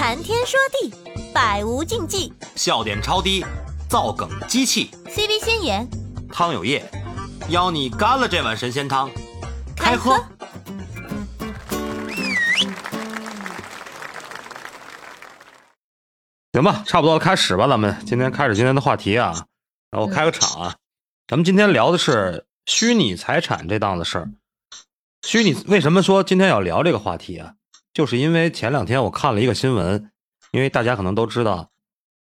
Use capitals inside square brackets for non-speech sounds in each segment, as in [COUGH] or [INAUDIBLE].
谈天说地，百无禁忌。笑点超低，造梗机器。CV 先言，汤有业，邀你干了这碗神仙汤，开喝。行吧，差不多开始吧，咱们今天开始今天的话题啊，然后开个场啊，咱们今天聊的是虚拟财产这档子事儿。虚拟为什么说今天要聊这个话题啊？就是因为前两天我看了一个新闻，因为大家可能都知道，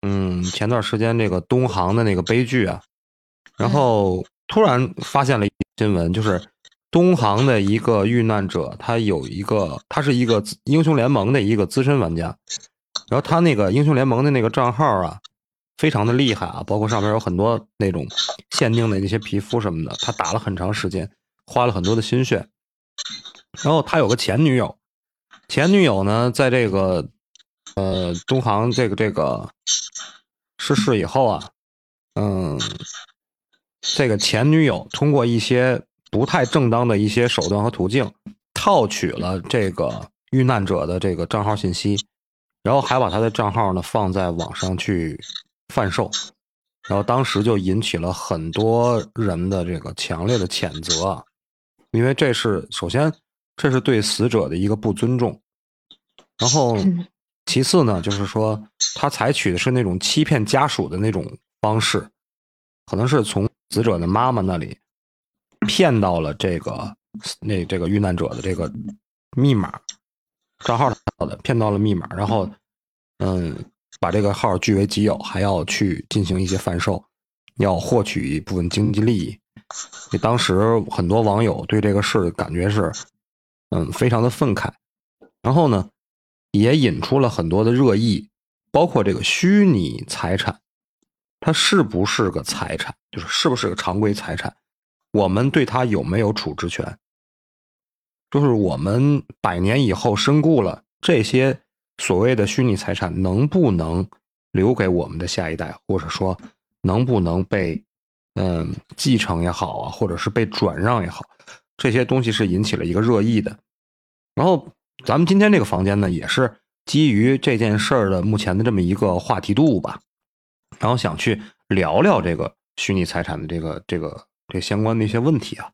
嗯，前段时间这个东航的那个悲剧啊，然后突然发现了一新闻，就是东航的一个遇难者，他有一个，他是一个英雄联盟的一个资深玩家，然后他那个英雄联盟的那个账号啊，非常的厉害啊，包括上面有很多那种限定的那些皮肤什么的，他打了很长时间，花了很多的心血。然后他有个前女友，前女友呢，在这个呃东航这个这个失事以后啊，嗯，这个前女友通过一些不太正当的一些手段和途径，套取了这个遇难者的这个账号信息，然后还把他的账号呢放在网上去贩售，然后当时就引起了很多人的这个强烈的谴责。因为这是首先，这是对死者的一个不尊重，然后其次呢，就是说他采取的是那种欺骗家属的那种方式，可能是从死者的妈妈那里骗到了这个那这个遇难者的这个密码账号的，骗到了密码，然后嗯，把这个号据为己有，还要去进行一些贩售，要获取一部分经济利益。当时很多网友对这个事感觉是，嗯，非常的愤慨，然后呢，也引出了很多的热议，包括这个虚拟财产，它是不是个财产，就是是不是个常规财产，我们对它有没有处置权？就是我们百年以后身故了，这些所谓的虚拟财产能不能留给我们的下一代，或者说能不能被？嗯，继承也好啊，或者是被转让也好，这些东西是引起了一个热议的。然后，咱们今天这个房间呢，也是基于这件事儿的目前的这么一个话题度吧，然后想去聊聊这个虚拟财产的这个这个这相关的一些问题啊。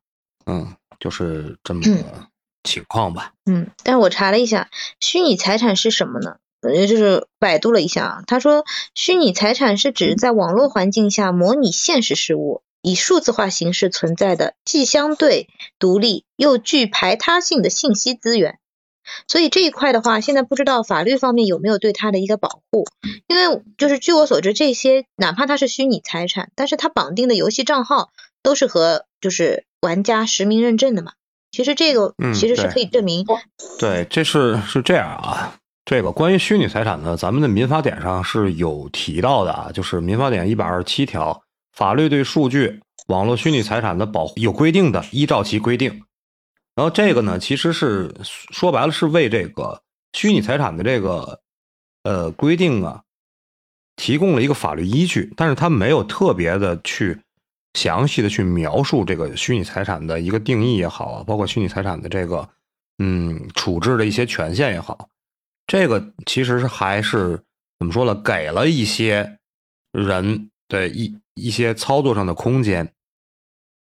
嗯，就是这么个情况吧。嗯，但我查了一下，虚拟财产是什么呢？呃，就是百度了一下啊，他说，虚拟财产是指在网络环境下模拟现实事物，以数字化形式存在的，既相对独立又具排他性的信息资源。所以这一块的话，现在不知道法律方面有没有对它的一个保护。因为就是据我所知，这些哪怕它是虚拟财产，但是它绑定的游戏账号都是和就是玩家实名认证的嘛。其实这个其实是可以证明。嗯、对，这是是这样啊。这个关于虚拟财产呢，咱们的民法典上是有提到的啊，就是民法典一百二十七条，法律对数据、网络虚拟财产的保护有规定的，依照其规定。然后这个呢，其实是说白了是为这个虚拟财产的这个呃规定啊，提供了一个法律依据，但是它没有特别的去详细的去描述这个虚拟财产的一个定义也好啊，包括虚拟财产的这个嗯处置的一些权限也好。这个其实是还是怎么说呢？给了一些人的一一些操作上的空间，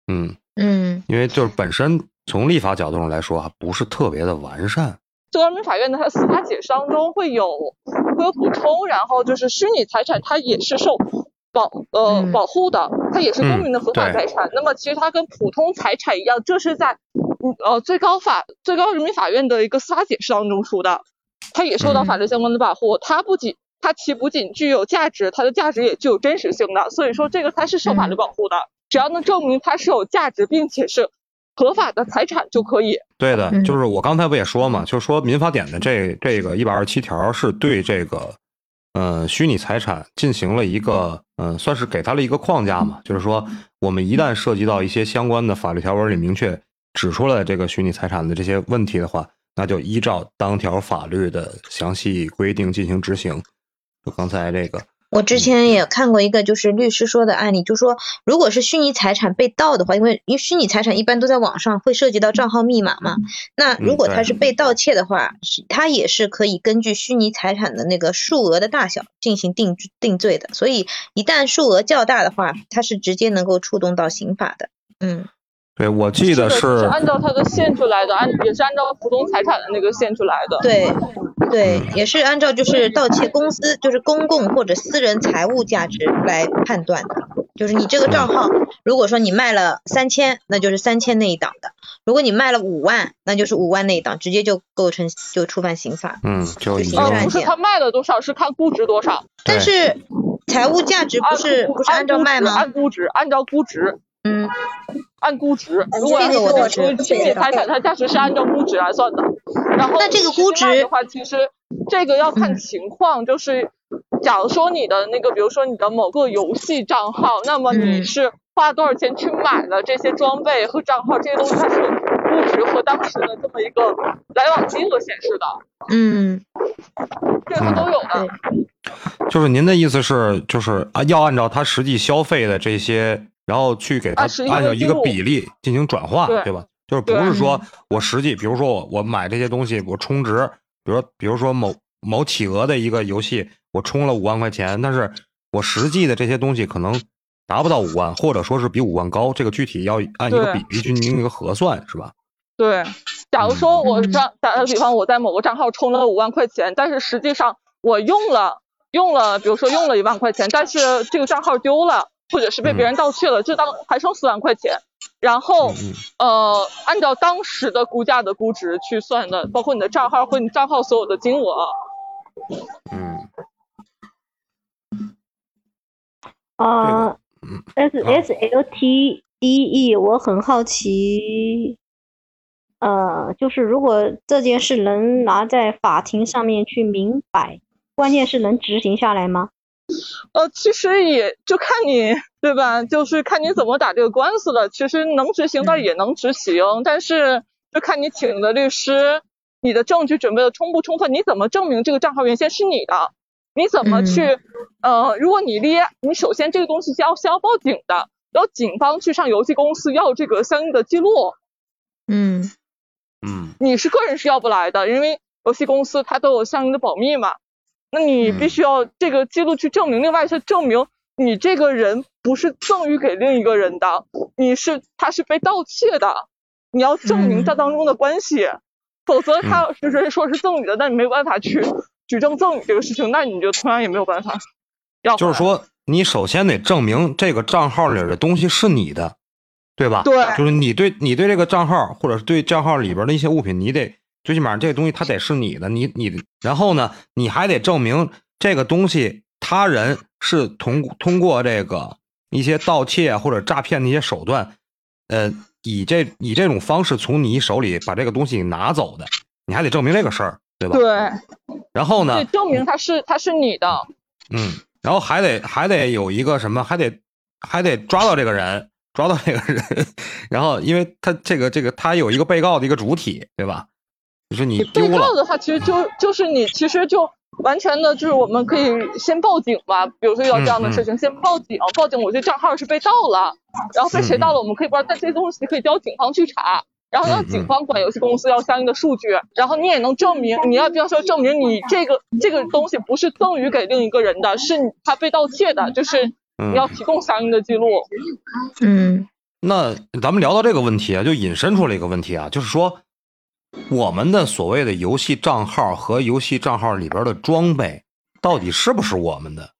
嗯嗯，因为就是本身从立法角度上来说啊，不是特别的完善。最高人民法院的它司法解释当中会有会有补充，然后就是虚拟财产它也是受保呃、嗯、保护的，它也是公民的合法嗯财产。那么其实它跟普通财产一样，这是在呃最高法最高人民法院的一个司法解释当中出的。它也受到法律相关的保护，它不仅它其不仅具有价值，它的价值也具有真实性的，所以说这个它是受法律保护的，只要能证明它是有价值，并且是合法的财产就可以。对的，就是我刚才不也说嘛，就是说民法典的这这个一百二十七条是对这个呃虚拟财产进行了一个嗯、呃，算是给它了一个框架嘛，就是说我们一旦涉及到一些相关的法律条文里明确指出来这个虚拟财产的这些问题的话。那就依照当条法律的详细规定进行执行。就刚才这个我之前也看过一个，就是律师说的案例，就说如果是虚拟财产被盗的话，因为因为虚拟财产一般都在网上，会涉及到账号密码嘛。那如果它是被盗窃的话，是它也是可以根据虚拟财产的那个数额的大小进行定定罪的。所以一旦数额较大的话，它是直接能够触动到刑法的。嗯，对，我记得是按照他的限制来的，按也是按照普通财产的那个限制来的。对。对，也是按照就是盗窃公司就是公共或者私人财物价值来判断的，就是你这个账号，如果说你卖了三千，那就是三千那一档的；如果你卖了五万，那就是五万那一档，直接就构成就触犯刑法。嗯，就刑事案件。不是他卖了多少，是看估值多少。但是财务价值不是不是按照卖吗？按估值，按照估值。嗯，按估值。如果这个我虚拟财产，它价值是按照估值来算的。然后那这个估值的话，其实这个要看情况，就是假如说你的那个，比如说你的某个游戏账号，那么你是花多少钱去买了这些装备和账号这些东西，它是估值和当时的这么一个来往金额显示的。嗯，这个都有的。就是您的意思是，就是啊，要按照他实际消费的这些，然后去给他按照一个比例进行转化，对吧？就是不是说我实际，比如说我我买这些东西，我充值，比如说比如说某某企鹅的一个游戏，我充了五万块钱，但是我实际的这些东西可能达不到五万，或者说是比五万高，这个具体要按一个比例去进行一个核算，是吧？对，假如说我账打个比方，我在某个账号充了五万块钱，但是实际上我用了用了，比如说用了一万块钱，但是这个账号丢了，或者是被别人盗窃了，就当还剩四万块钱。然后，呃，按照当时的估价的估值去算的，包括你的账号和你账号所有的金额。嗯。啊，S S L T D E，我很好奇，呃，就是如果这件事能拿在法庭上面去明摆，关键是能执行下来吗？呃，其实也就看你，对吧？就是看你怎么打这个官司了。其实能执行的也能执行，但是就看你请的律师，你的证据准备的充不充分，你怎么证明这个账号原先是你的？你怎么去？呃，如果你立，你首先这个东西是要先要报警的，要警方去上游戏公司要这个相应的记录。嗯嗯，你是个人是要不来的，因为游戏公司它都有相应的保密嘛。那你必须要这个记录去证明，另外是证明你这个人不是赠予给另一个人的，你是他是被盗窃的，你要证明这当中的关系，否则他就是说是赠与的，那你没有办法去举证赠与这个事情，那你就同样也没有办法。要就是说，你首先得证明这个账号里的东西是你的，对吧？对，就是你对你对这个账号，或者是对账号里边的一些物品，你得。最起码这个东西它得是你的，你你，然后呢，你还得证明这个东西他人是通通过这个一些盗窃或者诈骗的一些手段，呃，以这以这种方式从你手里把这个东西拿走的，你还得证明这个事儿，对吧？对。然后呢？证明他是他是你的。嗯，然后还得还得有一个什么，还得还得抓到这个人，抓到这个人，[LAUGHS] 然后因为他这个这个他有一个被告的一个主体，对吧？就是你被告的话，其实就就是你，其实就完全的，就是我们可以先报警吧。比如说遇到这样的事情，先报警，报警，我这账号是被盗了，然后被谁盗了，我们可以不知道，但这些东西可以交警方去查，然后让警方管游戏公司要相应的数据，然后你也能证明，你要不要说证明你这个这个东西不是赠予给另一个人的，是他被盗窃的，就是你要提供相应的记录。嗯，那咱们聊到这个问题啊，就引申出了一个问题啊，就是说。我们的所谓的游戏账号和游戏账号里边的装备，到底是不是我们的？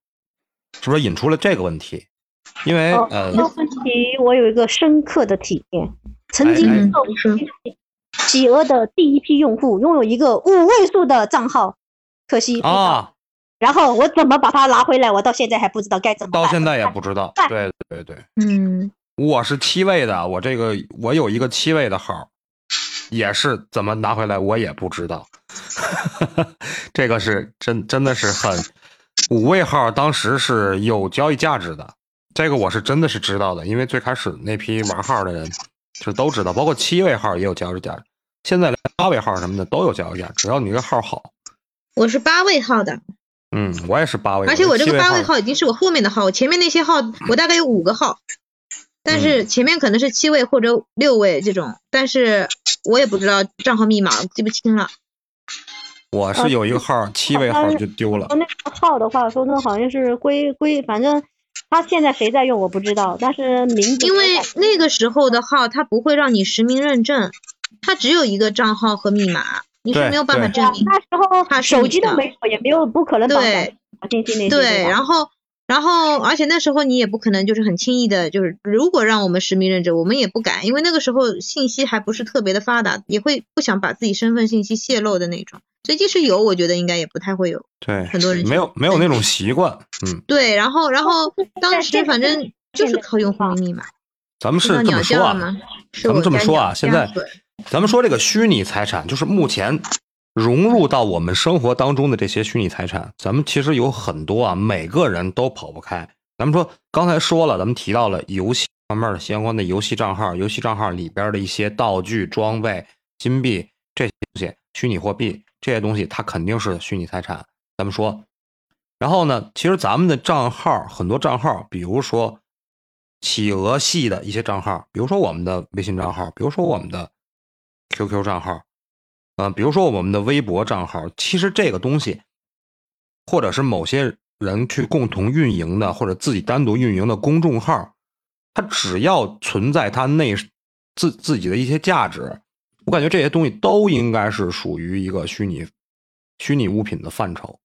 是不是引出了这个问题？因为呃，这个问题我有一个深刻的体验。曾经做企鹅的第一批用户，拥有一个五位数的账号，可惜啊。然后我怎么把它拿回来？我到现在还不知道该怎么。到现在也不知道。对对对，嗯，我是七位的，我这个我有一个七位的号。也是怎么拿回来，我也不知道。[LAUGHS] 这个是真真的是很五位号，当时是有交易价值的。这个我是真的是知道的，因为最开始那批玩号的人是都知道，包括七位号也有交易价值。现在连八位号什么的都有交易价，只要你这号好。我是八位号的。嗯，我也是八位，而且我这个八位位号已经是我后面的号，我前面那些号我大概有五个号，但是嗯前面可能是七位或者六位这种，但是我也不知道账号密码，我记不清了。我是有一个号，七位号就丢了。那个号的话，说那好像是归归，反正他现在谁在用我不知道，但是名字因为那个时候的号他不会让你实名认证，他只有一个账号和密码，你是没有办法证明。那时候他手机都没有，也没有不可能绑对上信息那些。对，吧然后然后而且那时候你也不可能就是很轻易的，就是如果让我们实名认证，我们也不敢，因为那个时候信息还不是特别的发达，也会不想把自己身份信息泄露的那种。所以即使有，我觉得应该也不太会有。对，很多人没有没有那种习惯。嗯，对，然后然后当时反正就是靠用户现在名密码。咱们是这么说啊，叫了吗？是咱们这么说啊现在咱们说这个虚拟财产，就是目前融入到我们生活当中的这些虚拟财产，咱们其实有很多啊，每个人都跑不开。咱们说刚才说了，咱们提到了游戏方面的相关的游戏账号，游戏账号里边的一些道具、装备、金币这些东西，虚拟货币这些东西，它肯定是虚拟财产。咱们说，然后呢，其实咱们的账号很多账号，比如说企鹅系的一些账号，比如说我们的微信账号，比如说我们的 QQ 账号，呃、比如说我们的微博账号，其实这个东西，或者是某些人去共同运营的，或者自己单独运营的公众号，它只要存在它内自自己的一些价值，我感觉这些东西都应该是属于一个虚拟虚拟物品的范畴。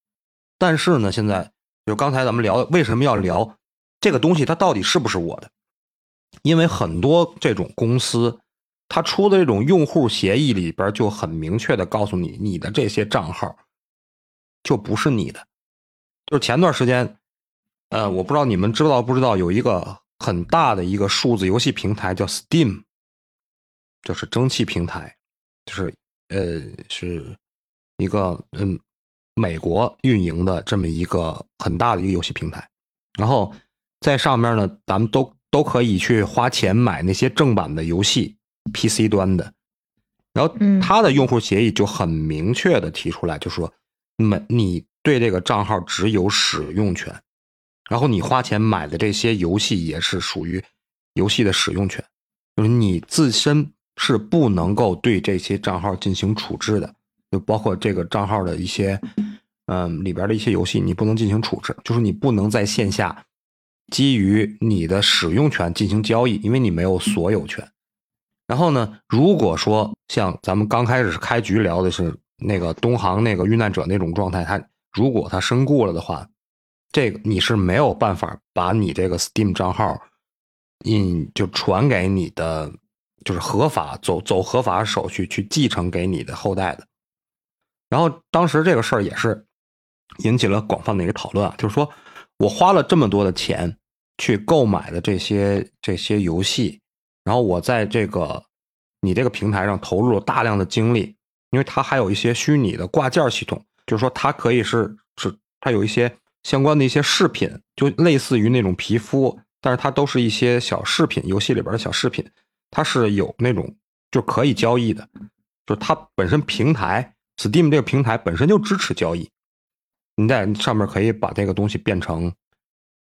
但是呢，现在就刚才咱们聊，为什么要聊这个东西，它到底是不是我的？因为很多这种公司，它出的这种用户协议里边就很明确的告诉你，你的这些账号就不是你的。就是前段时间，呃，我不知道你们知道不知道，有一个很大的一个数字游戏平台叫 Steam，就是蒸汽平台，就是呃是一个嗯美国运营的这么一个很大的一个游戏平台，然后在上面呢，咱们都都可以去花钱买那些正版的游戏，PC 端的。然后嗯它的用户协议就很明确的提出来，就说，每你对这个账号只有使用权，然后你花钱买的这些游戏也是属于游戏的使用权，就是你自身是不能够对这些账号进行处置的，就包括这个账号的一些，嗯，里边的一些游戏你不能进行处置，就是你不能在线下基于你的使用权进行交易，因为你没有所有权。然后呢，如果说像咱们刚开始开局聊的是那个东航那个遇难者那种状态，他如果他身故了的话，这个你是没有办法把你这个 Steam 账号，嗯，就传给你的，就是合法走走合法手续去继承给你的后代的。然后当时这个事儿也是引起了广泛的一个讨论啊，就是说我花了这么多的钱去购买的这些这些游戏，然后我在这个你这个平台上投入了大量的精力，因为它还有一些虚拟的挂件系统，就是说它可以是是它有一些相关的一些饰品，就类似于那种皮肤，但是它都是一些小饰品，游戏里边的小饰品，它是有那种就可以交易的，就是它本身平台 Steam 这个平台本身就支持交易，你在上面可以把这个东西变成，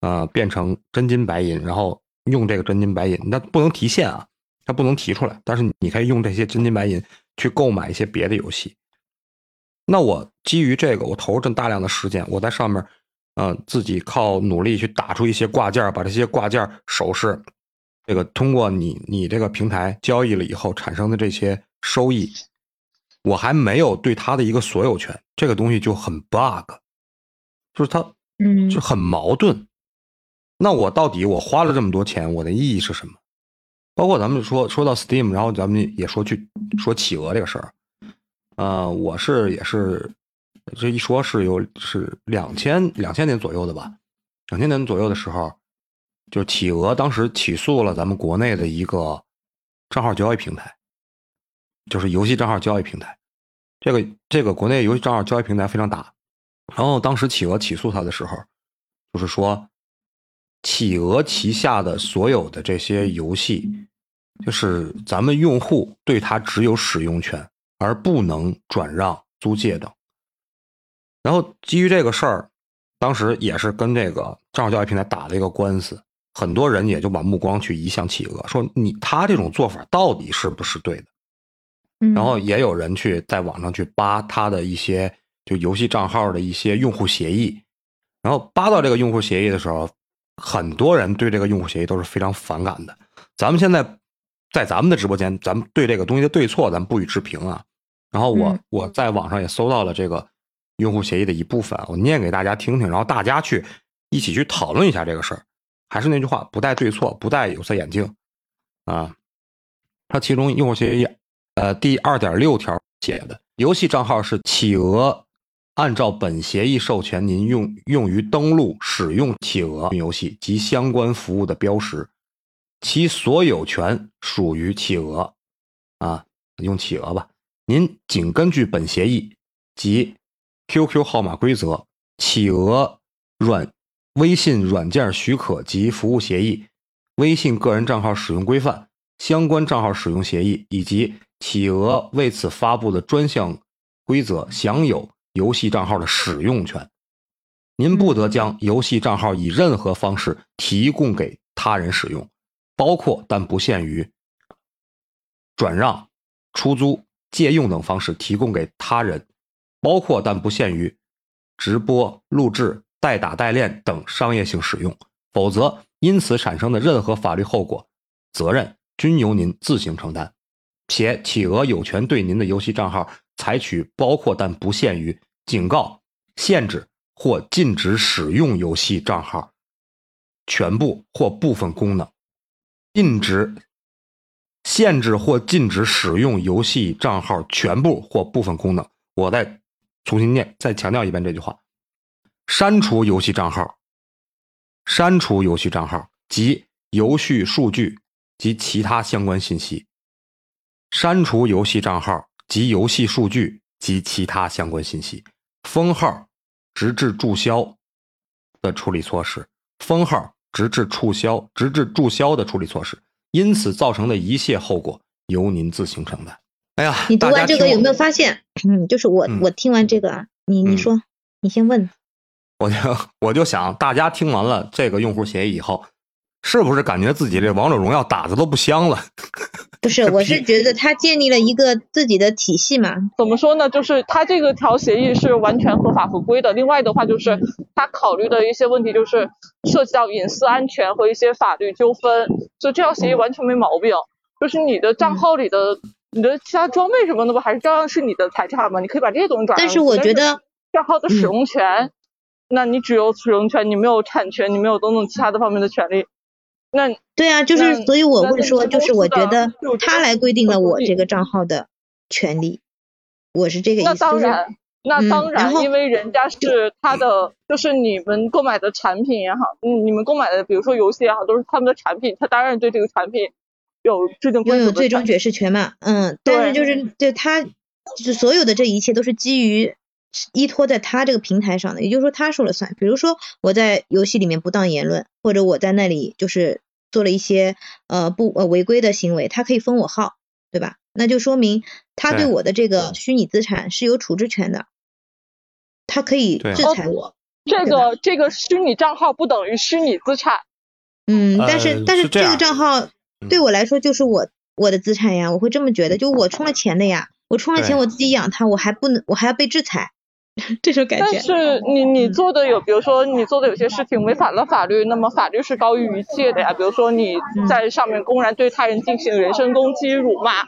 呃，变成真金白银，然后用这个真金白银，那不能提现啊，它不能提出来，但是你可以用这些真金白银去购买一些别的游戏。那我基于这个，我投入这么大量的时间，我在上面，呃，自己靠努力去打出一些挂件，把这些挂件首饰，这个通过你你这个平台交易了以后产生的这些收益，我还没有对它的一个所有权，这个东西就很 bug，就是它嗯就很矛盾。那我到底我花了这么多钱，我的意义是什么？包括咱们说说到 Steam，然后咱们也说去说企鹅这个事儿，呃，我是也是这一说是有是两千两千年左右的吧，两千年左右的时候，就是企鹅当时起诉了咱们国内的一个账号交易平台，就是游戏账号交易平台，这个这个国内游戏账号交易平台非常大，然后当时企鹅起诉他的时候，就是说，企鹅旗下的所有的这些游戏，就是咱们用户对它只有使用权，而不能转让、租借等。然后基于这个事儿，当时也是跟这个账号交易平台打了一个官司，很多人也就把目光去移向企鹅，说你他这种做法到底是不是对的？然后也有人去在网上去扒他的一些就游戏账号的一些用户协议，然后扒到这个用户协议的时候，很多人对这个用户协议都是非常反感的。咱们现在在咱们的直播间，咱们对这个东西的对错，咱们不予置评啊。然后我我在网上也搜到了这个用户协议的一部分，我念给大家听听，然后大家去一起去讨论一下这个事儿。还是那句话，不带对错，不带有色眼镜啊。它其中用户协议。呃，第二点六条写的，游戏账号是企鹅按照本协议授权您用用于登录使用企鹅游戏及相关服务的标识，其所有权属于企鹅，啊，用企鹅吧。您仅根据本协议及 QQ 号码规则、企鹅软微信软件许可及服务协议、微信个人账号使用规范、相关账号使用协议以及。企鹅为此发布的专项规则享有游戏账号的使用权，您不得将游戏账号以任何方式提供给他人使用，包括但不限于转让、出租、借用等方式提供给他人，包括但不限于直播、录制、代打代练等商业性使用，否则因此产生的任何法律后果、责任均由您自行承担。且企鹅有权对您的游戏账号采取包括但不限于警告、限制或禁止使用游戏账号全部或部分功能，禁止、限制或禁止使用游戏账号全部或部分功能。我再重新念，再强调一遍这句话：删除游戏账号、删除游戏账号及游戏数据及其他相关信息。删除游戏账号及游戏数据及其他相关信息，封号直至注销的处理措施，封号直至注销直至注销的处理措施，因此造成的一切后果由您自行承担。哎呀，你读完这个有没有发现？[LAUGHS] 嗯，就是我我听完这个啊，你你说，你先问。我就我就想，大家听完了这个用户协议以后。是不是感觉自己这王者荣耀打的都不香了？不是，我是觉得他建立了一个自己的体系嘛。怎么说呢？就是他这个条协议是完全合法合规的。另外的话，就是他考虑的一些问题，就是涉及到隐私安全和一些法律纠纷，所以这条协议完全没毛病。就是你的账号里的、你的其他装备什么的不还是照样是你的财产吗？你可以把这些东西转。但是我觉得账号的使用权，那你只有使用权，你没有产权，你没有等等其他的方面的权利。那对啊，就是所以我会说，就是我觉得他来规定了我这个账号的权利，我是这个意思。那当然，那当然，因为人家是他的，就是你们购买的产品也好，嗯，你们购买的，比如说游戏也好，都是他们的产品，他当然对这个产品有制定拥有最终解释权嘛，嗯，但是就是对他，就是所有的这一切都是基于依托在他这个平台上的，也就是说他说了算。比如说我在游戏里面不当言论，或者我在那里就是。做了一些呃不呃违规的行为，他可以封我号，对吧？那就说明他对我的这个虚拟资产是有处置权的，他可以制裁我。这个这个虚拟账号不等于虚拟资产。嗯，但是但是这个账号对我来说就是我我的资产呀，我会这么觉得，就我充了钱的呀，我充了钱我自己养它，我还不能我还要被制裁。[LAUGHS] 这种感觉，但是你你做的有，比如说你做的有些事情违反了法律，那么法律是高于一切的呀。比如说你在上面公然对他人进行人身攻击、辱骂，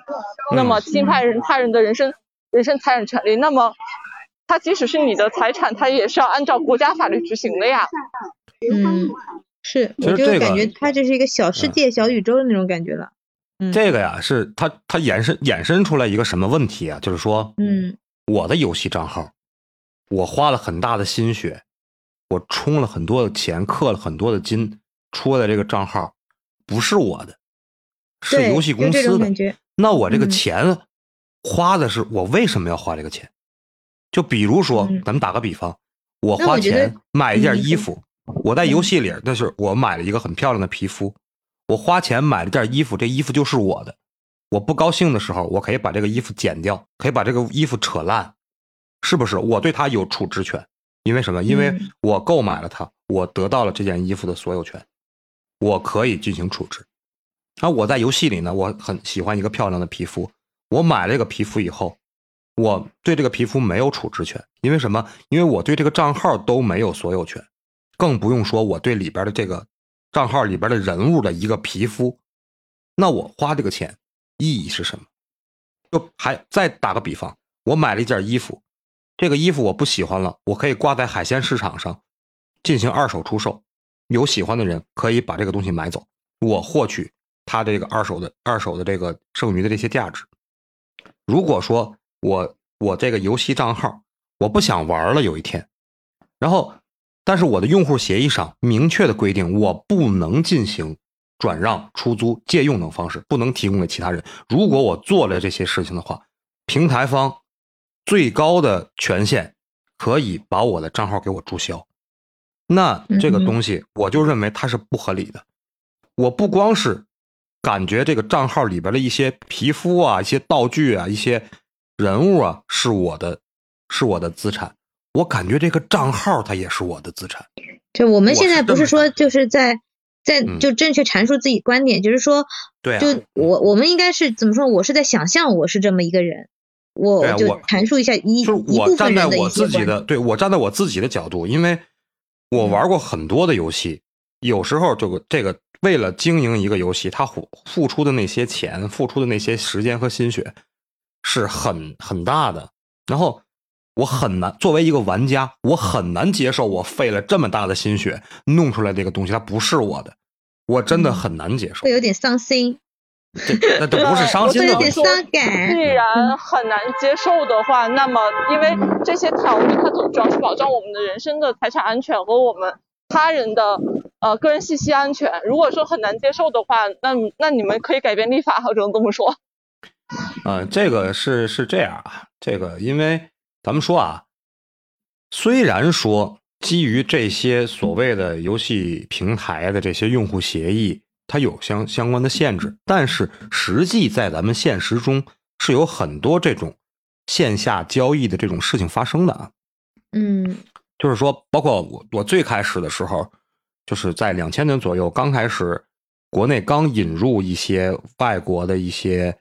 那么侵犯人他人的人身人身财产权利，那么他即使是你的财产，他也是要按照国家法律执行的呀。嗯，是，我就感觉他这是一个小世界、小宇宙的那种感觉了。嗯，这个呀，是他他衍生衍生出来一个什么问题啊？就是说，嗯，我的游戏账号。我花了很大的心血，我充了很多的钱，氪了很多的金，出的这个账号不是我的，是游戏公司的。那我这个钱花的是我为什么要花这个钱？就比如说，咱们打个比方，我花钱买一件衣服，我在游戏里那是我买了一个很漂亮的皮肤，我花钱买了件衣服，这衣服就是我的。我不高兴的时候，我可以把这个衣服剪掉，可以把这个衣服扯烂。是不是我对他有处置权？因为什么？因为我购买了它，我得到了这件衣服的所有权，我可以进行处置。那，我在游戏里呢，我很喜欢一个漂亮的皮肤，我买了这个皮肤以后，我对这个皮肤没有处置权，因为什么？因为我对这个账号都没有所有权，更不用说我对里边的这个账号里边的人物的一个皮肤，那我花这个钱意义是什么？就还再打个比方，我买了一件衣服，这个衣服我不喜欢了，我可以挂在海鲜市场上进行二手出售，有喜欢的人可以把这个东西买走，我获取。他这个二手的二手的这个剩余的这些价值，如果说我我这个游戏账号我不想玩了，有一天，然后但是我的用户协议上明确的规定，我不能进行转让、出租、借用等方式，不能提供给其他人。如果我做了这些事情的话，平台方最高的权限可以把我的账号给我注销。那这个东西我就认为它是不合理的。我不光是。感觉这个账号里边的一些皮肤啊、一些道具啊、一些人物啊，是我的，是我的资产。我感觉这个账号它也是我的资产。就我们现在不是说就是在在就正确阐述自己观点，就是说，对，就我我们应该是怎么说？我是在想象我是这么一个人，我就阐述一下一就是我站在我自己的，对我站在我自己的角度，因为我玩过很多的游戏，有时候这个这个。为了经营一个游戏，他付付出的那些钱、付出的那些时间和心血，是很很大的。然后我很难作为一个玩家，我很难接受我费了这么大的心血弄出来这个东西，它不是我的，我真的很难接受，会有点伤心。那都不是伤心，有点伤感。既然很难接受的话，那么因为这些条例，它主要是保障我们的人身的财产安全和我们他人的。呃，个人信息安全，如果说很难接受的话，那那你们可以改变立法，我只能这么说。嗯，[LAUGHS] 这个是是这样啊，这个因为咱们说啊，虽然说基于这些所谓的游戏平台的这些用户协议，它有相相关的限制，但是实际在咱们现实中是有很多这种线下交易的这种事情发生的啊。嗯，就是说，包括我我最开始的时候。就是在两千年左右，刚开始，国内刚引入一些外国的一些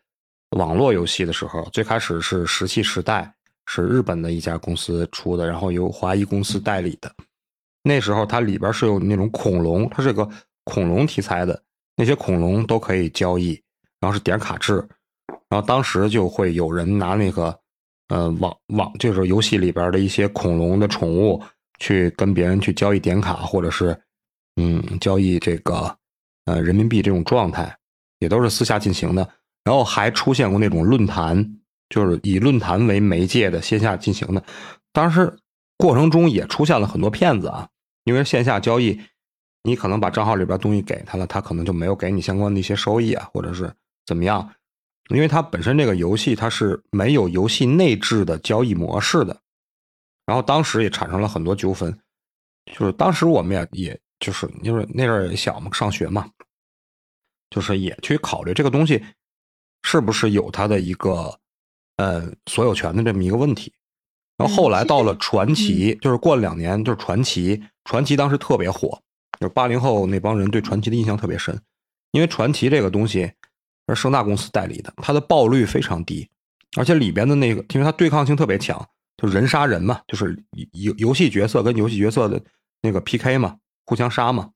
网络游戏的时候，最开始是《石器时代》，是日本的一家公司出的，然后由华谊公司代理的。那时候它里边是有那种恐龙，它是个恐龙题材的，那些恐龙都可以交易，然后是点卡制，然后当时就会有人拿那个，呃，网网就是游戏里边的一些恐龙的宠物去跟别人去交易点卡，或者是。嗯，交易这个，呃，人民币这种状态，也都是私下进行的。然后还出现过那种论坛，就是以论坛为媒介的线下进行的。当时过程中也出现了很多骗子啊，因为线下交易，你可能把账号里边东西给他了，他可能就没有给你相关的一些收益啊，或者是怎么样。因为它本身这个游戏它是没有游戏内置的交易模式的。然后当时也产生了很多纠纷，就是当时我们也也。就是因为那阵儿也小嘛，上学嘛，就是也去考虑这个东西是不是有它的一个呃所有权的这么一个问题。然后后来到了传奇，就是过了两年，就是传奇，传奇当时特别火，就是八零后那帮人对传奇的印象特别深，因为传奇这个东西是盛大公司代理的，它的爆率非常低，而且里边的那个，因为它对抗性特别强，就人杀人嘛，就是游游戏角色跟游戏角色的那个 PK 嘛。互相杀嘛，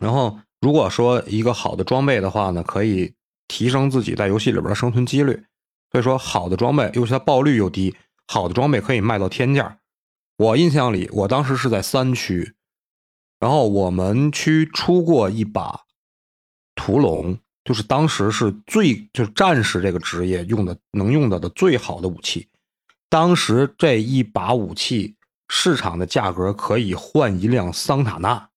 然后如果说一个好的装备的话呢，可以提升自己在游戏里边的生存几率。所以说，好的装备，尤其它爆率又低，好的装备可以卖到天价。我印象里，我当时是在三区，然后我们区出过一把屠龙，就是当时是最就是战士这个职业用的能用到的最好的武器。当时这一把武器。市场的价格可以换一辆桑塔纳，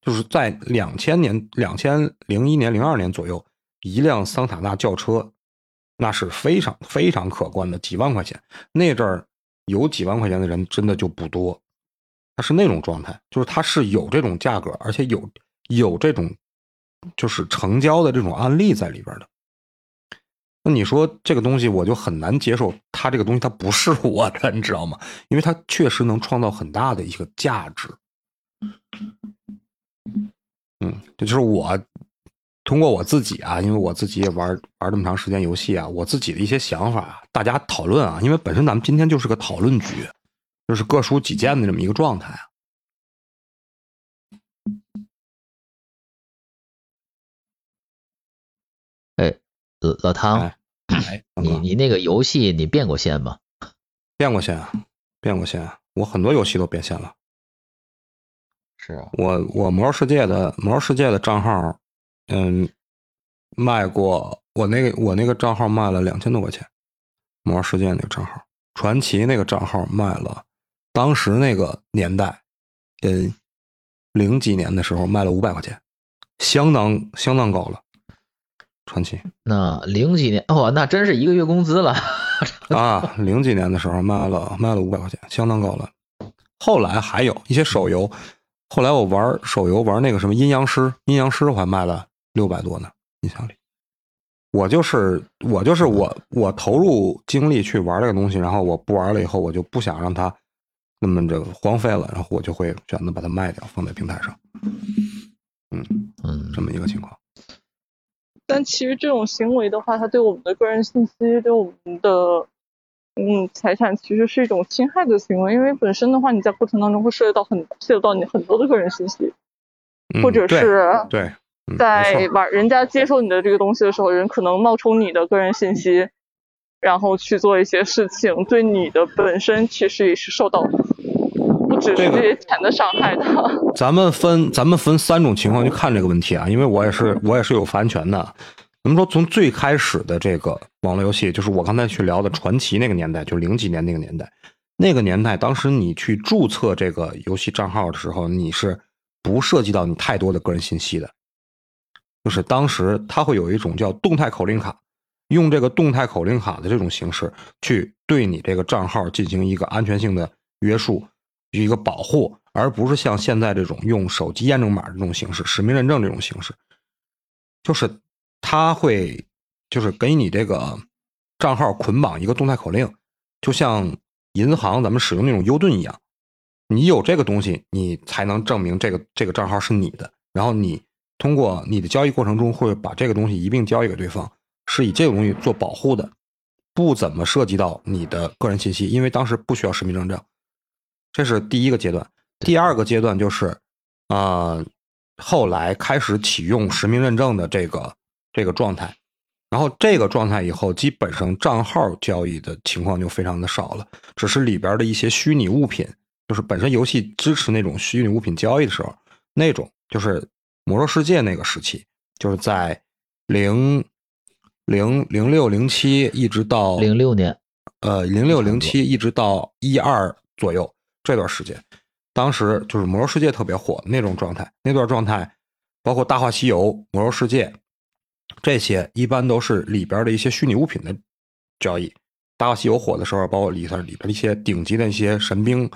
就是在两千年、两千零一年、零二年左右，一辆桑塔纳轿车，那是非常非常可观的，几万块钱。那阵儿有几万块钱的人真的就不多，是那种状态，就是它是有这种价格，而且有有这种就是成交的这种案例在里边的。那你说这个东西，我就很难接受，它这个东西它不是我的，你知道吗？因为它确实能创造很大的一个价值。嗯，这就是我通过我自己啊，因为我自己也玩玩这么长时间游戏啊，我自己的一些想法，大家讨论啊。因为本身咱们今天就是个讨论局，就是各抒己见的这么一个状态啊。哎，老 [CLEARS THROAT] 老汤，哎，你你那个游戏你变过现吗？变过现啊，变过现，我很多游戏都变现了。是啊，我我魔兽世界的魔兽世界的账号，嗯，卖过我那个我那个账号卖了两千多块钱，魔兽世界那个账号，传奇那个账号卖了，当时那个年代，嗯，零几年的时候卖了五百块钱，相当相当高了。传奇那零几年哦，那真是一个月工资了啊！零几年的时候卖了卖了五百块钱，相当高了。后来还有一些手游。后来我玩手游，玩那个什么阴阳师，阴阳师我还卖了六百多呢。印象里，我就是我就是我我投入精力去玩这个东西，然后我不玩了以后，我就不想让它那么这个荒废了，然后我就会选择把它卖掉，放在平台上。嗯嗯，这么一个情况。但其实这种行为的话，它对我们的个人信息，对我们的。嗯，财产其实是一种侵害的行为，因为本身的话，你在过程当中会涉及到很泄露到你很多的个人信息，或者是对，在玩人家接受你的这个东西的时候，人可能冒充你的个人信息，然后去做一些事情，对你的本身其实也是受到不只是这些钱的伤害的。咱们分咱们分三种情况去看这个问题啊，因为我也是我也是有发言权的。咱们说从最开始的这个网络游戏，就是我刚才去聊的传奇那个年代，就是零几年那个年代，那个年代，当时你去注册这个游戏账号的时候，你是不涉及到你太多的个人信息的，就是当时它会有一种叫动态口令卡，用这个动态口令卡的这种形式去对你这个账号进行一个安全性的约束，一个保护，而不是像现在这种用手机验证码这种形式、实名认证这种形式，就是。他会就是给你这个账号捆绑一个动态口令，就像银行咱们使用那种 U 盾一样，你有这个东西，你才能证明这个这个账号是你的。然后你通过你的交易过程中会把这个东西一并交易给对方，是以这个东西做保护的，不怎么涉及到你的个人信息，因为当时不需要实名认证。这是第一个阶段。第二个阶段就是，啊，后来开始启用实名认证的这个。这个状态，然后这个状态以后，基本上账号交易的情况就非常的少了，只是里边的一些虚拟物品，就是本身游戏支持那种虚拟物品交易的时候，那种就是魔兽世界那个时期，就是在零零零六零七一直到零六年，呃零六零七一直到一二左右这段时间，当时就是魔兽世界特别火那种状态，那段状态包括大话西游、魔兽世界。这些一般都是里边的一些虚拟物品的交易。大话西游火的时候，包括里头里边一些顶级的一些神兵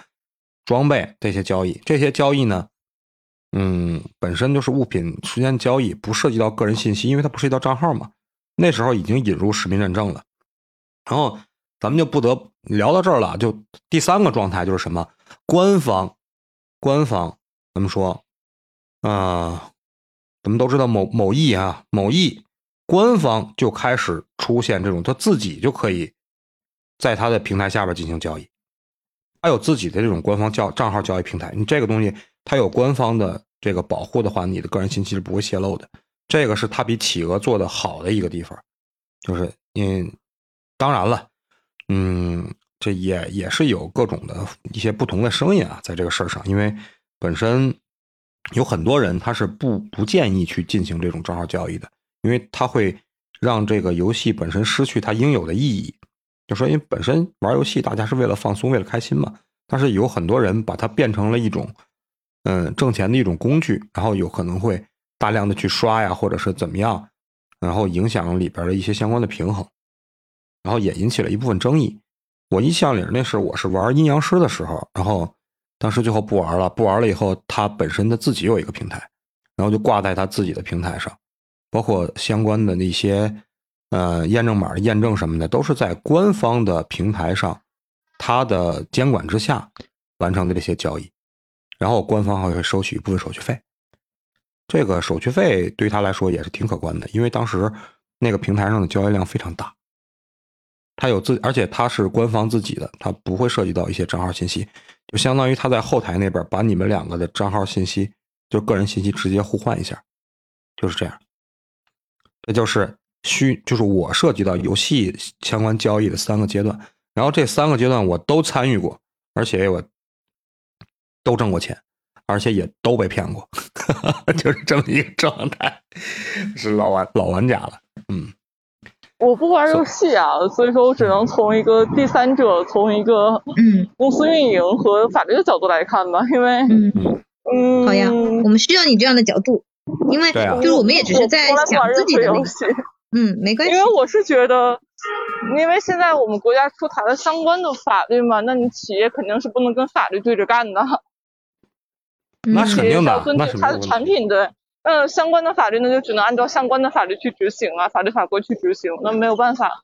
装备这些交易。这些交易呢，嗯，本身就是物品之间交易，不涉及到个人信息，因为它不涉及到账号嘛。那时候已经引入实名认证了。然后咱们就不得聊到这儿了。就第三个状态就是什么？官方，官方，咱们说，啊，咱们都知道某某易啊，某易。官方就开始出现这种，他自己就可以在他的平台下边进行交易，他有自己的这种官方交账号交易平台。你这个东西，他有官方的这个保护的话，你的个人信息是不会泄露的。这个是他比企鹅做的好的一个地方，就是嗯，当然了，嗯，这也也是有各种的一些不同的声音啊，在这个事儿上，因为本身有很多人他是不不建议去进行这种账号交易的。因为它会让这个游戏本身失去它应有的意义，就说因为本身玩游戏大家是为了放松、为了开心嘛，但是有很多人把它变成了一种，嗯，挣钱的一种工具，然后有可能会大量的去刷呀，或者是怎么样，然后影响里边的一些相关的平衡，然后也引起了一部分争议。我印象里那是我是玩阴阳师的时候，然后当时最后不玩了，不玩了以后，他本身他自己有一个平台，然后就挂在他自己的平台上。包括相关的那些，呃验证码的验证什么的，都是在官方的平台上，他的监管之下完成的这些交易，然后官方还会收取一部分手续费。这个手续费对他来说也是挺可观的，因为当时那个平台上的交易量非常大，他有自，而且他是官方自己的，他不会涉及到一些账号信息，就相当于他在后台那边把你们两个的账号信息，就个人信息直接互换一下，就是这样。这就是虚，就是我涉及到游戏相关交易的三个阶段，然后这三个阶段我都参与过，而且我都挣过钱。而且也都被骗过，[LAUGHS] 就是这么一个状态，是老玩老玩家了。嗯，我不玩游戏啊，所以说我只能从一个第三者，从一个嗯公司运营和法律的角度来看吧。因为嗯嗯，好呀，我们需要你这样的角度，因为就是我们也只是在想自己的游戏。嗯，没 [LAUGHS] 关系。因为我是觉得，因为现在我们国家出台了相关的法律嘛，那你企业肯定是不能跟法律对着干的。那是肯定的，那是它的产品的，嗯，相关的法律呢就只能按照相关的法律去执行啊，法律法规去执行，那没有办法。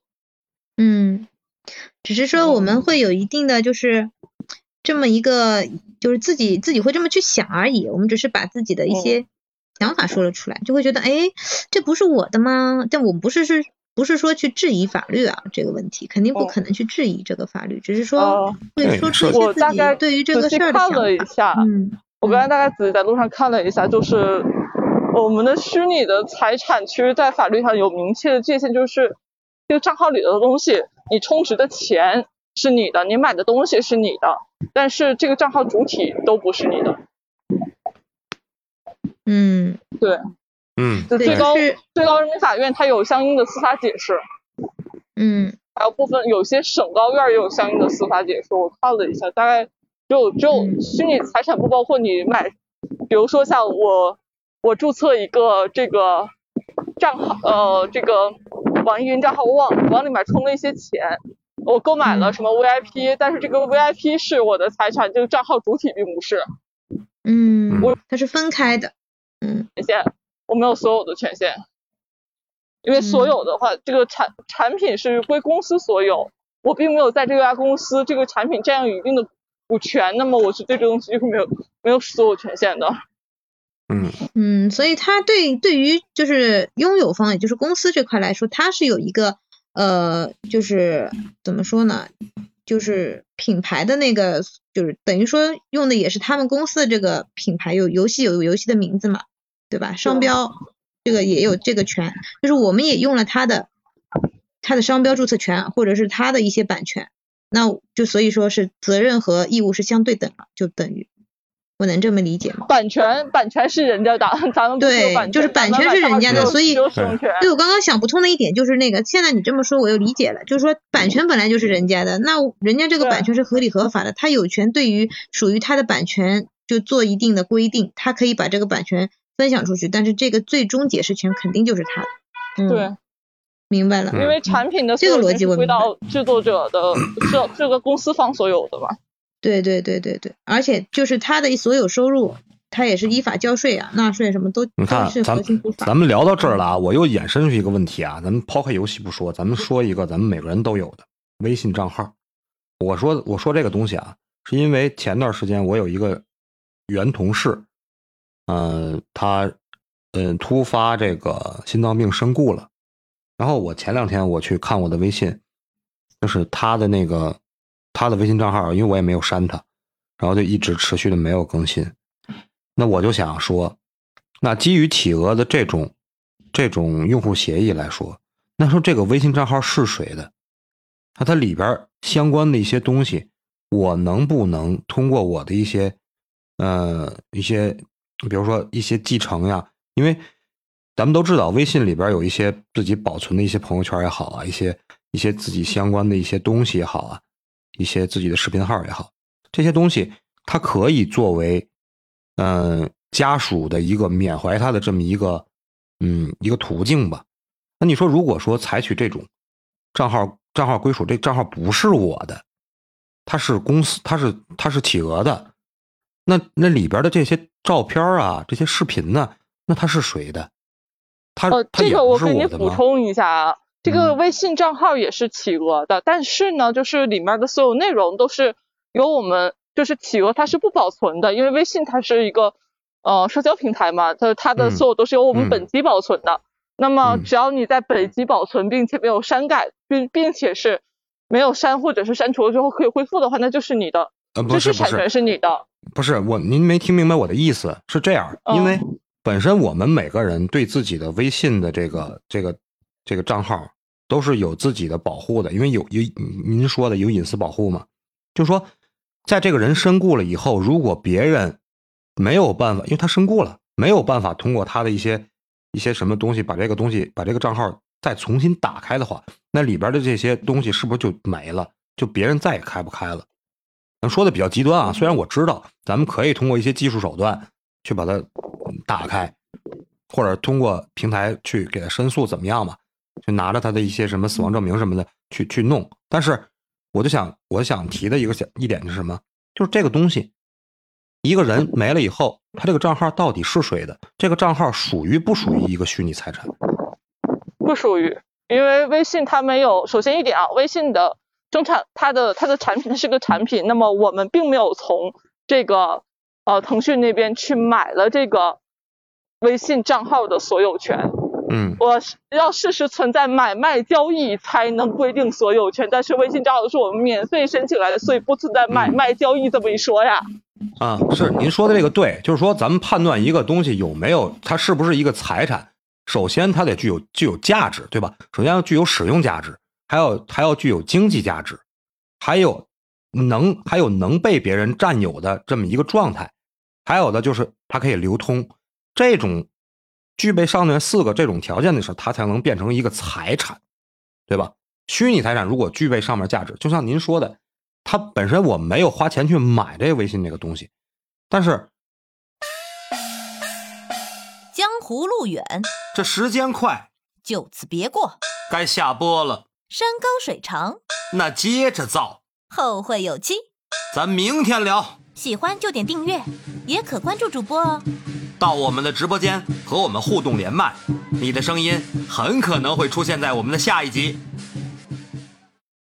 嗯，只是说我们会有一定的就是这么一个，就是自己自己会这么去想而已。我们只是把自己的一些想法说了出来，就会觉得，哎，这不是我的吗？但我们不是是不是说去质疑法律啊这个问题，肯定不可能去质疑这个法律，只是说会说出一些自己对于这个事儿的想法。嗯。我刚才大概仔细在路上看了一下，就是我们的虚拟的财产，其实，在法律上有明确的界限，就是这个账号里的东西，你充值的钱是你的，你买的东西是你的，但是这个账号主体都不是你的。嗯，对，嗯，就最高最高人民法院它有相应的司法解释。嗯，还有部分有些省高院也有相应的司法解释，我看了一下，大概。就就虚拟财产不包括你买，比如说像我我注册一个这个账号，呃，这个网易云账号，我往往里面充了一些钱，我购买了什么 VIP，但是这个 VIP 是我的财产，这个账号主体并不是。嗯，我它是分开的。嗯，权限我没有所有的权限，因为所有的话，这个产产品是归公司所有，我并没有在这家公司这个产品占有一定的。股权，那么我是对这东西就没有没有所有权限的。嗯嗯，所以他对对于就是拥有方，也就是公司这块来说，他是有一个呃，就是怎么说呢，就是品牌的那个，就是等于说用的也是他们公司的这个品牌，有游戏有游戏的名字嘛，对吧？商标这个也有这个权，就是我们也用了他的他的商标注册权，或者是他的一些版权。那就所以说是责任和义务是相对等了，就等于我能这么理解吗？版权版权是人家的，咱们对，就是版权是人家的，所以对我刚刚想不通的一点就是那个，现在你这么说我又理解了，就是说版权本来就是人家的，那人家这个版权是合理合法的，他有权对于属于他的版权就做一定的规定，他可以把这个版权分享出去，但是这个最终解释权肯定就是他的。嗯，对。明白了，因为产品的这个逻辑我归到制作者的这这个公司方所有的嘛。对对对对对，而且就是他的所有收入，他也是依法交税啊，纳税什么都你看，咱咱们聊到这儿了啊，我又衍生出一个问题啊，咱们抛开游戏不说，咱们说一个咱们每个人都有的微信账号。我说我说这个东西啊，是因为前段时间我有一个原同事，嗯，他嗯突发这个心脏病身故了。然后我前两天我去看我的微信，就是他的那个他的微信账号，因为我也没有删他，然后就一直持续的没有更新。那我就想说，那基于企鹅的这种这种用户协议来说，那说这个微信账号是谁的？那它里边相关的一些东西，我能不能通过我的一些呃一些，比如说一些继承呀？因为咱们都知道，微信里边有一些自己保存的一些朋友圈也好啊，一些一些自己相关的一些东西也好啊，一些自己的视频号也好，这些东西它可以作为嗯家属的一个缅怀他的这么一个嗯一个途径吧。那你说，如果说采取这种账号账号归属，这账号不是我的，它是公司，它是它是企鹅的，那那里边的这些照片啊，这些视频呢，那它是谁的？呃，这个我给你补充一下啊，这个微信账号也是企鹅的，但是呢，就是里面的所有内容都是由我们，就是企鹅它是不保存的，因为微信它是一个呃社交平台嘛，它它的所有都是由我们本机保存的。那么只要你在本机保存，并且没有删改，并并且是没有删或者是删除了之后可以恢复的话，那就是你的，呃，不是知识产权是你的。不是我，您没听明白我的意思，是这样，因为本身我们每个人对自己的微信的这个这个这个账号都是有自己的保护的，因为有有您说的有隐私保护嘛，就说在这个人身故了以后，如果别人没有办法，因为他身故了，没有办法通过他的一些。一些什么东西把这个东西把这个账号再重新打开的话，那里边的这些东西是不是就没了？就别人再也开不开了？咱说的比较极端啊，虽然我知道咱们可以通过一些技术手段去把它打开，或者通过平台去给他申诉怎么样嘛？就拿着他的一些什么死亡证明什么的去去弄。但是我就想我想提的一个小一点是什么？就是这个东西。一个人没了以后，他这个账号到底是谁的？这个账号属于不属于一个虚拟财产？不属于，因为微信它没有。首先一点啊，微信的生产它的它的产品是个产品，那么我们并没有从这个呃腾讯那边去买了这个微信账号的所有权。嗯，我要事实存在买卖交易才能规定所有权，但是微信账号是我们免费申请来的，所以不存在买卖交易这么一说呀。啊，是您说的这个对，就是说咱们判断一个东西有没有它是不是一个财产，首先它得具有具有价值，对吧？首先要具有使用价值，还有还要具有经济价值，还有能还有能被别人占有的这么一个状态，还有的就是它可以流通，这种。具备上面四个这种条件的时候，它才能变成一个财产，对吧？虚拟财产如果具备上面价值，就像您说的，它本身我没有花钱去买这个微信这个东西，但是江湖路远，这时间快，就此别过，该下播了。山高水长，那接着造，后会有期，咱明天聊。喜欢就点订阅，也可关注主播哦。到我们的直播间和我们互动连麦，你的声音很可能会出现在我们的下一集。